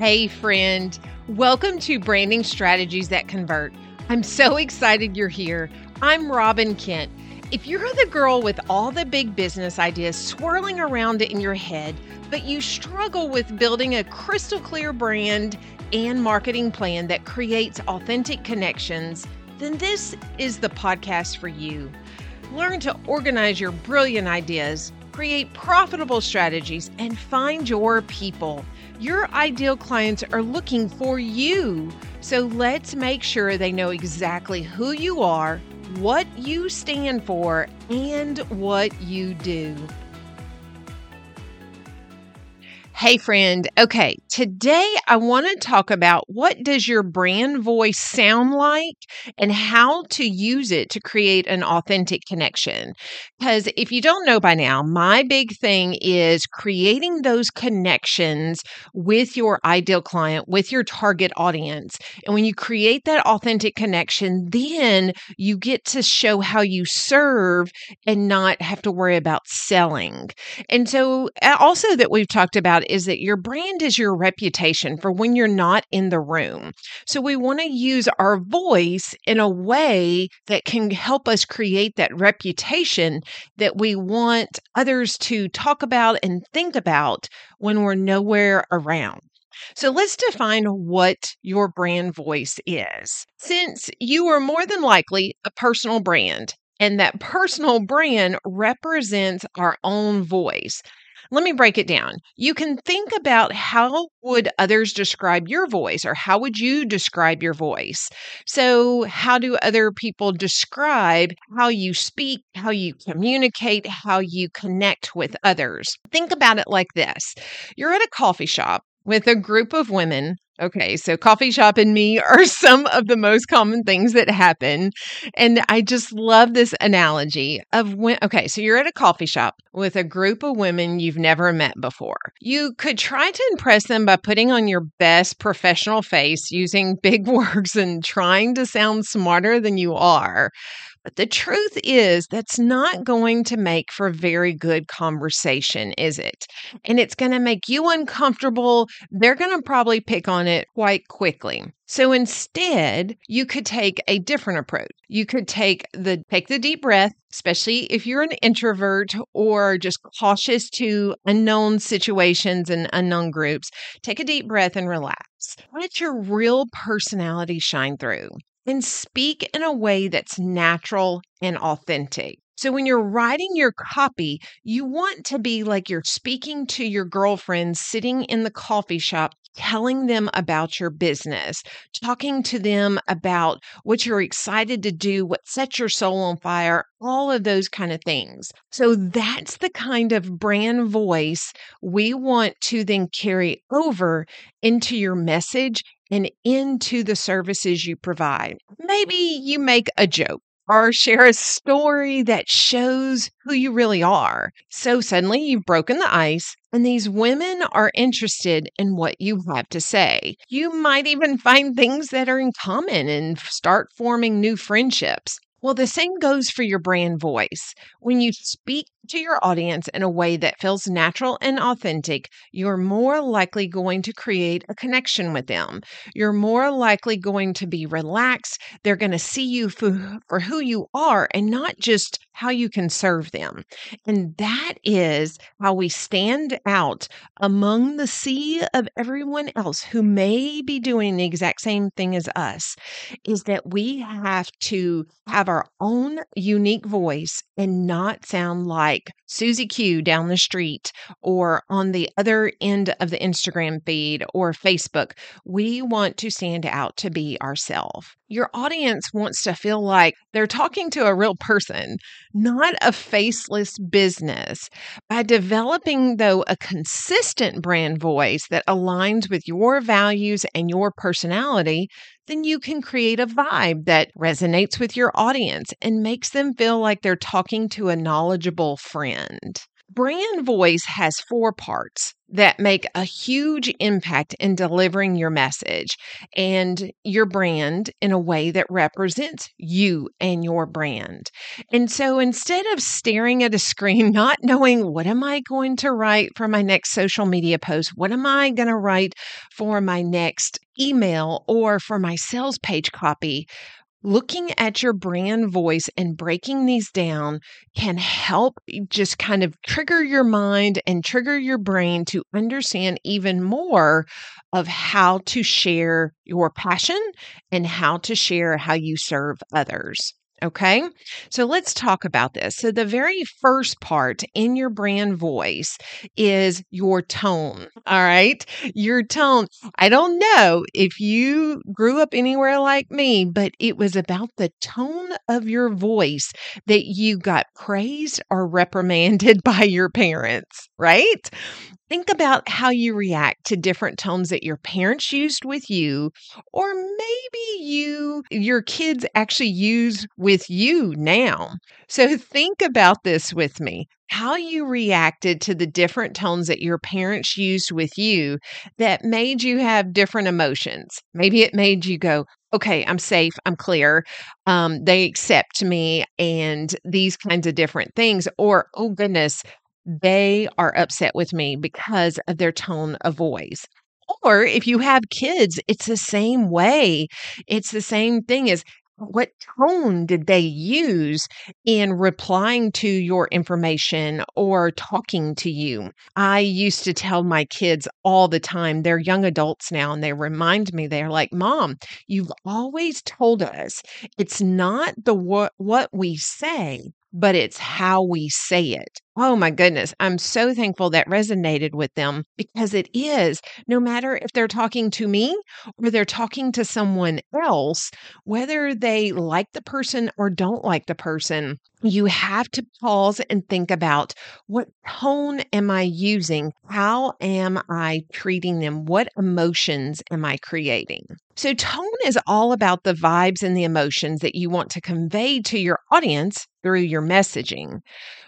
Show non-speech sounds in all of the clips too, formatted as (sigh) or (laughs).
Hey, friend. Welcome to Branding Strategies That Convert. I'm so excited you're here. I'm Robbin Kent. If you're the girl with all the big business ideas swirling around in your head, but you struggle with building a crystal clear brand and marketing plan that creates authentic connections, then this is the podcast for you. Learn to organize your brilliant ideas, create profitable strategies, and find your people. Your ideal clients are looking for you. So let's make sure they know exactly who you are, what you stand for, and what you do. Hey friend. Okay, today I want to talk about what does your brand voice sound like and how to use it to create an authentic connection. Cuz if you don't know by now, my big thing is creating those connections with your ideal client, with your target audience. And when you create that authentic connection, then you get to show how you serve and not have to worry about selling. And so also that we've talked about is that your brand is your reputation for when you're not in the room. So we want to use our voice in a way that can help us create that reputation that we want others to talk about and think about when we're nowhere around. So let's define what your brand voice is. Since you are more than likely a personal brand, and that personal brand represents our own voice. Let me break it down. You can think about how would others describe your voice or how would you describe your voice? So, how do other people describe how you speak, how you communicate, how you connect with others? Think about it like this. You're at a coffee shop with a group of women Okay, so coffee shop and me (laughs) are some of the most common things that happen. And I just love this analogy of when, okay, so you're at a coffee shop with a group of women you've never met before. You could try to impress them by putting on your best professional face using big (laughs) words and trying to sound smarter than you are. But the truth is, that's not going to make for very good conversation, is it? And it's going to make you uncomfortable. They're going to probably pick on it quite quickly. So instead, you could take a different approach. You could take the take the deep breath, especially if you're an introvert or just cautious to unknown situations and unknown groups. Take a deep breath and relax. Let your real personality shine through and speak in a way that's natural and authentic. So when you're writing your copy, you want to be like you're speaking to your girlfriend sitting in the coffee shop, telling them about your business, talking to them about what you're excited to do, what sets your soul on fire, all of those kind of things. So that's the kind of brand voice we want to then carry over into your message and into the services you provide. Maybe you make a joke or share a story that shows who you really are. So suddenly you've broken the ice and these women are interested in what you have to say. You might even find things that are in common and start forming new friendships. Well, the same goes for your brand voice. When you speak to your audience in a way that feels natural and authentic, you're more likely going to create a connection with them. You're more likely going to be relaxed. They're going to see you for, for who you are and not just how you can serve them. And that is how we stand out among the sea of everyone else who may be doing the exact same thing as us is that we have to have our own unique voice and not sound like Susie Q down the street or on the other end of the Instagram feed or Facebook. We want to stand out to be ourselves. Your audience wants to feel like they're talking to a real person, not a faceless business. By developing, though, a consistent brand voice that aligns with your values and your personality, then you can create a vibe that resonates with your audience and makes them feel like they're talking to a knowledgeable friend. Brand voice has four parts that make a huge impact in delivering your message and your brand in a way that represents you and your brand. And so instead of staring at a screen, (laughs) not knowing what am I going to write for my next social media post, what am I going to write for my next email or for my sales page copy, looking at your brand voice and breaking these down can help just kind of trigger your mind and trigger your brain to understand even more of how to share your passion and how to share how you serve others. Okay. So let's talk about this. So, the very first part in your brand voice is your tone. (laughs) All right. Your tone. I don't know if you grew up anywhere like me, but it was about the tone of your voice that you got praised or reprimanded (laughs) by your parents, right? Think about how you react to different tones that your parents used with you or maybe you your kids actually use with you now. So think about this with me. How you reacted to the different tones that your parents used with you that made you have different emotions. Maybe it made you go, okay, I'm safe, I'm clear, um, they accept me, and these kinds of different things. Or, oh goodness, they are upset with me because of their tone of voice. Or if you have kids, it's the same way. It's the same thing as what tone did they use in replying to your information or talking to you? I used to tell my kids all the time, they're young adults now, and they remind me, they're like, Mom, you've always told us it's not the what, what we say, but it's how we say it. Oh my goodness. I'm so thankful that resonated with them because it is no matter if they're talking to me or they're talking to someone else, whether they like the person or don't like the person, you have to pause and think about what tone am I using? How am I treating them? What emotions am I creating? So, tone is all about the vibes and the emotions that you want to convey to your audience through your messaging.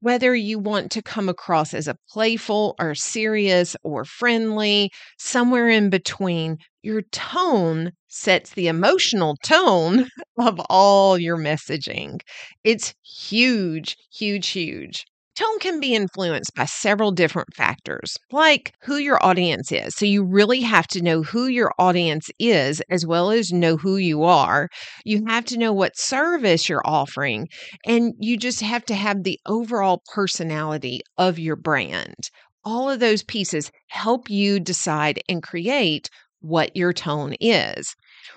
Whether you want to come across as a playful or serious or friendly, somewhere in between, your tone sets the emotional tone (laughs) of all your messaging. It's huge, huge, huge. Tone can be influenced by several different factors, like who your audience is. So, you really have to know who your audience is as well as know who you are. You have to know what service you're offering, and you just have to have the overall personality of your brand. All of those pieces help you decide and create what your tone is.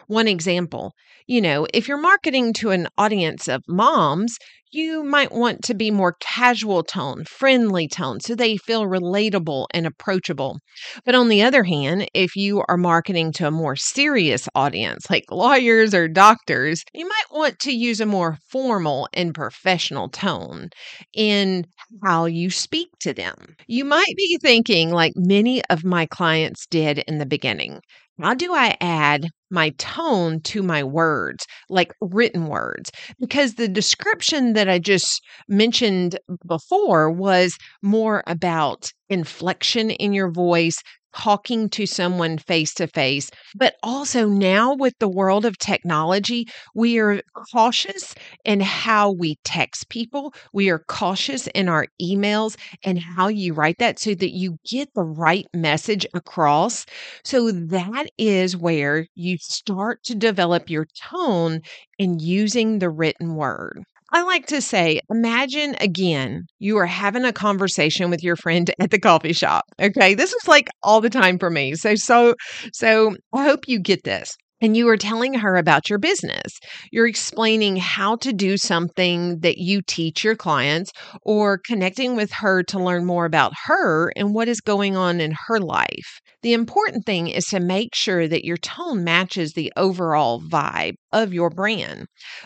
One example, you know, if you're marketing to an audience of moms, you might want to be more casual tone, friendly tone, so they feel relatable and approachable. But on the other hand, if you are marketing to a more serious audience, like (laughs) lawyers or doctors, you might want to use a more formal and professional tone in how you speak to them. You might be thinking, like many of my clients did in the beginning, how do I add my tone to my words, like written words? Because the description that I just mentioned before was more about inflection in your voice, talking to someone face to face. But also now with the world of technology, we are cautious in how we text people. We are cautious in our emails and how you write that so that you get the right message across. So that is where you start to develop your tone in using the written word. I like to say, imagine again, you are having a conversation with your friend (laughs) at the coffee shop. Okay. This is like all the time for me. So, so, so I hope you get this and you are telling her about your business. You're explaining how to do something that you teach your clients or connecting with her to learn more about her and what is going on in her life. The important thing is to make sure that your tone matches the overall vibe of your brand.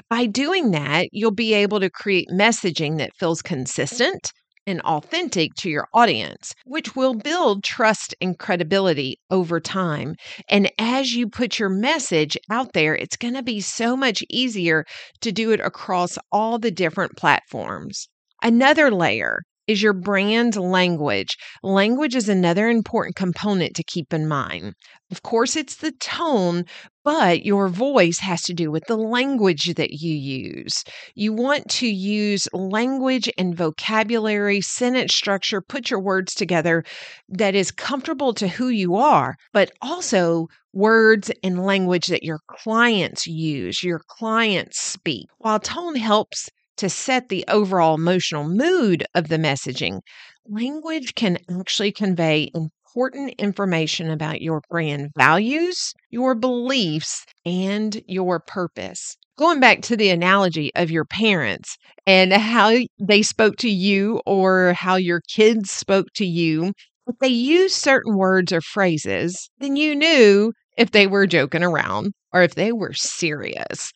By doing that, you'll be able to create messaging that feels consistent and authentic to your audience, which will build trust and credibility over time. And as you put your message out there, it's going to be so much easier to do it across all the different platforms. Another layer is your brand language. Language is another important component to keep in mind. Of course, it's the tone, but your voice has to do with the language that you use. You want to use language and vocabulary, sentence structure, put your words together that is comfortable to who you are, but also words and language that your clients use, your clients speak. While tone helps to set the overall emotional mood of the messaging, language can actually convey important information about your brand values, your beliefs, and your purpose. Going back to the analogy of your parents and how they spoke to you or how your kids spoke to you, if they used certain words or phrases, then you knew if they were joking around or if they were serious.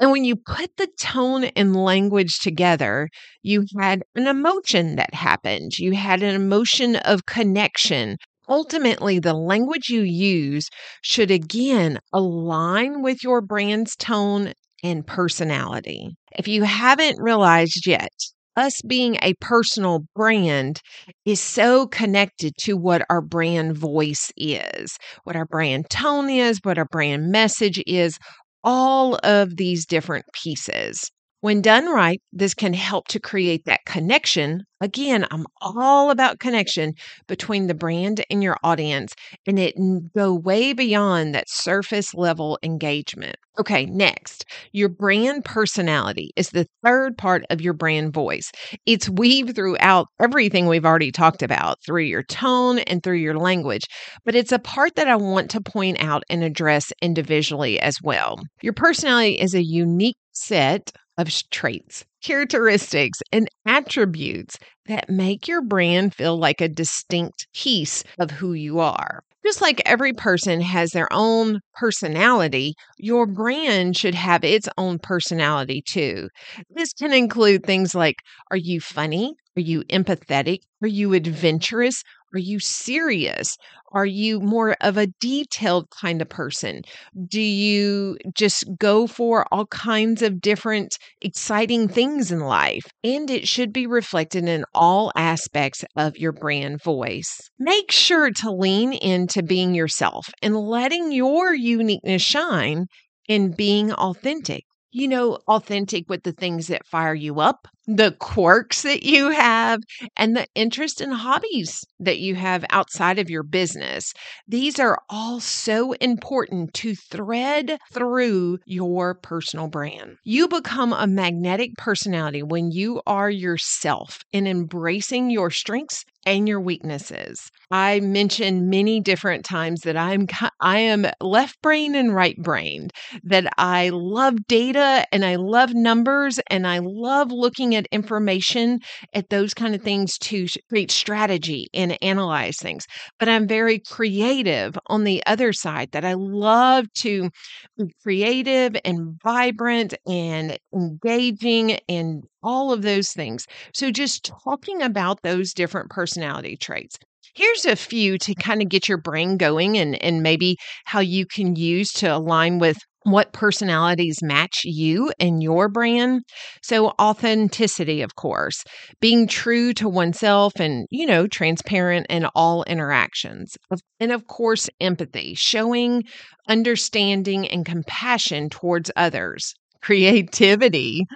And when you put the tone and language together, you had an emotion that happened. You had an emotion of connection. Ultimately, the language you use should again align with your brand's tone and personality. If you haven't realized yet, us being a personal brand is so connected to what our brand voice is, what our brand tone is, what our brand message is, all of these different pieces. When done right, this can help to create that connection. Again, I'm all about connection between the brand and your audience, and it go way beyond that surface level engagement. Okay, next, your brand personality is the third part of your brand voice. It's weaved throughout everything we've already talked about through your tone and through your language, but it's a part that I want to point out and address individually as well. Your personality is a unique set of traits, characteristics, and attributes that make your brand feel like a distinct piece of who you are. Just like every person has their own personality, your brand should have its own personality too. This can include things like Are you funny? Are you empathetic? Are you adventurous? Are you serious? Are you more of a detailed kind of person? Do you just go for all kinds of different exciting things in life? And it should be reflected in all aspects of your brand voice. Make sure to lean into being yourself and letting your uniqueness shine in being authentic you know, authentic with the things that fire you up, the quirks that you have, and the interest and hobbies that you have outside of your business. These are all so important to thread through your personal brand. You become a magnetic personality when you are yourself in embracing your strengths and your weaknesses. I mentioned many different times that I'm I am left brain and right brained, that I love data and I love numbers and I love looking at information at those kind of things to create strategy and analyze things. But I'm very creative on the other side that I love to be creative and vibrant and engaging and all of those things. So, just talking about those different personality traits. Here's a few to kind of get your brain going and, and maybe how you can use to align with what personalities match you and your brand. So, authenticity, of course, being true to oneself and, you know, transparent in all interactions. And of course, empathy, showing understanding and compassion towards others. Creativity,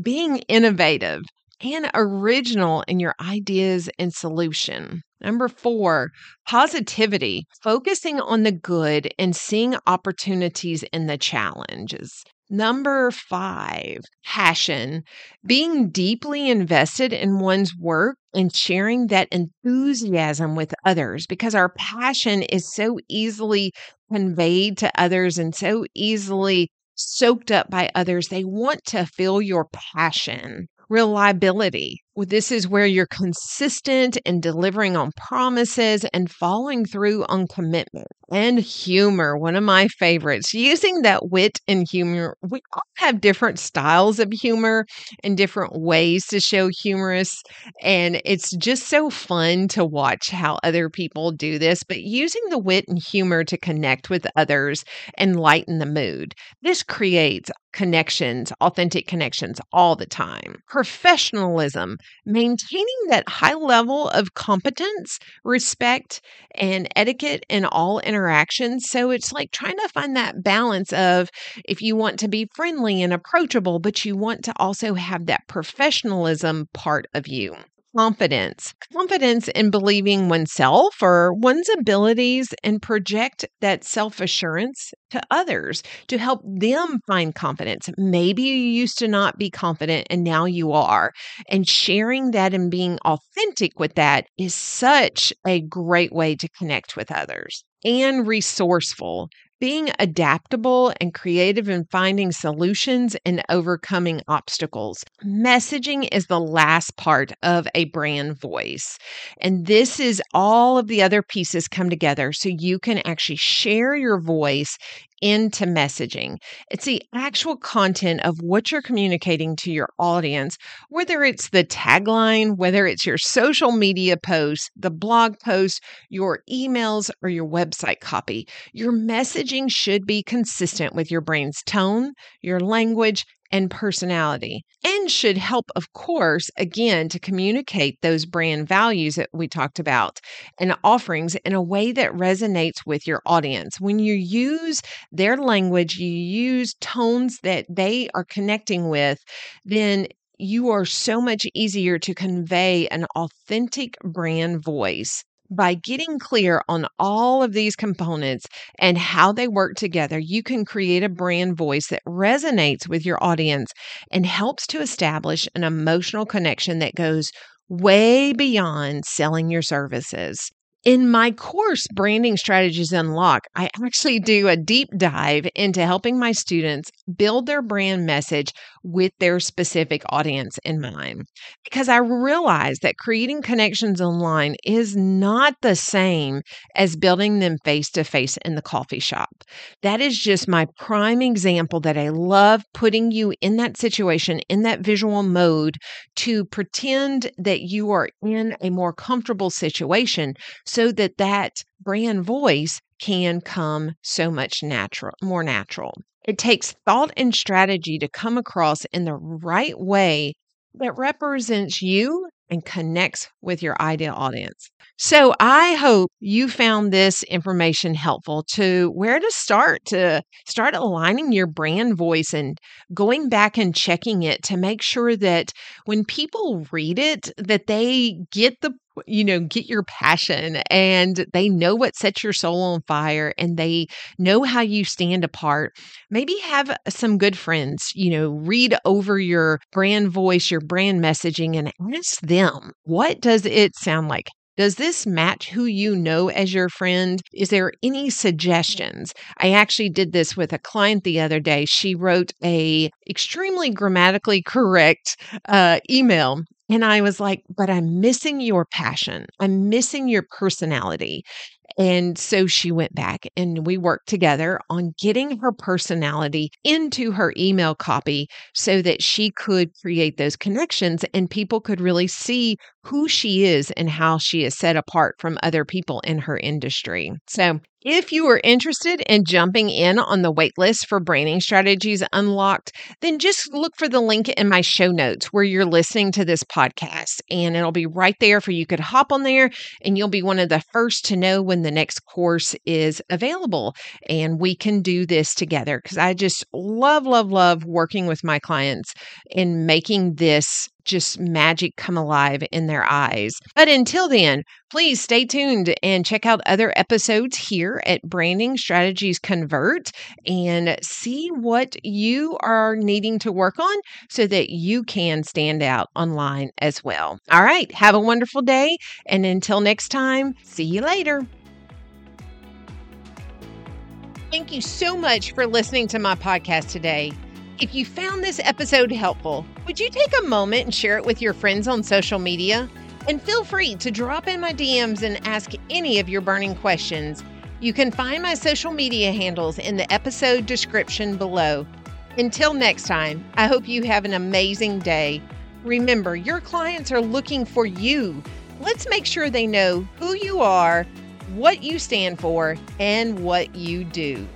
being innovative and original in your ideas and solution. Number four, positivity, focusing on the good and seeing opportunities in the challenges. Number five, passion, being deeply invested in one's work and sharing that enthusiasm with others because our passion is so easily conveyed to others and so easily soaked up by others. They want to feel your passion. Reliability. This is where you're consistent in delivering on promises and following through on commitment. And humor, one of my favorites, using that wit and humor. We all have different styles of humor and different ways to show humorous. And it's just so fun to watch how other people do this, but using the wit and humor to connect with others and lighten the mood. This creates connections, authentic connections all the time. Professionalism, maintaining that high level of competence, respect, and etiquette in all interactions. So it's like trying to find that balance of if you want to be friendly and approachable, but you want to also have that professionalism part of you confidence. Confidence in believing oneself or one's abilities and project that self assurance to others to help them find confidence. Maybe you used to not be confident and now you are. And sharing that and being authentic with that is such a great way to connect with others. And resourceful being adaptable and creative in finding solutions and overcoming obstacles. Messaging is the last part of a brand voice. And this is all of the other pieces come together so you can actually share your voice into messaging. It's the actual content of what you're communicating to your audience, whether it's the tagline, whether it's your social media posts, the blog post, your emails, or your website copy. Your messaging should be consistent with your brain's tone, your language, and personality, and should help, of course, again, to communicate those brand values that we talked about and offerings in a way that resonates with your audience. When you use their language, you use tones that they are connecting with, then you are so much easier to convey an authentic brand voice by getting clear on all of these components and how they work together, you can create a brand voice that resonates with your audience and helps to establish an emotional connection that goes way beyond selling your services. In my course, Branding Strategies Unlock, I actually do a deep dive into helping my students build their brand message with their specific audience in mind. Because I realize that creating connections online is not the same as building them face to face in the coffee shop. That is just my prime example that I love putting you in that situation, in that visual mode to pretend that you are in a more comfortable situation so that that brand voice can come so much natural more natural it takes thought and strategy to come across in the right way that represents you and connects with your ideal audience. So I hope you found this information helpful to where to start to start aligning your brand voice and going back and checking it to make sure that when people read it that they get the you know, get your passion and they know what sets your soul on fire and they know how you stand apart. Maybe have some good friends, you know, read over your brand voice, your brand messaging, and ask them, what does it sound like? Does this match who you know as your friend? Is there any suggestions? I actually did this with a client the other day. She wrote a extremely grammatically correct uh, email and I was like, but I'm missing your passion. I'm missing your personality. And so she went back and we worked together on getting her personality into her email copy so that she could create those connections and people could really see who she is and how she is set apart from other people in her industry. So if you are interested in jumping in on the waitlist for Branding Strategies Unlocked, then just look for the link in my show notes where you're listening to this podcast, and it'll be right there for you could hop on there and you'll be one of the first to know when the next course is available. And we can do this together because I just love, love, love working with my clients in making this just magic come alive in their eyes. But until then, please stay tuned and check out other episodes here at Branding Strategies Convert and see what you are needing to work on so that you can stand out online as well. All right, have a wonderful day. And until next time, see you later. Thank you so much for listening to my podcast today. If you found this episode helpful, would you take a moment and share it with your friends on social media? And feel free to drop in my DMs and ask any of your burning questions. You can find my social media handles in the episode description below. Until next time, I hope you have an amazing day. Remember, your clients are looking for you. Let's make sure they know who you are, what you stand for, and what you do.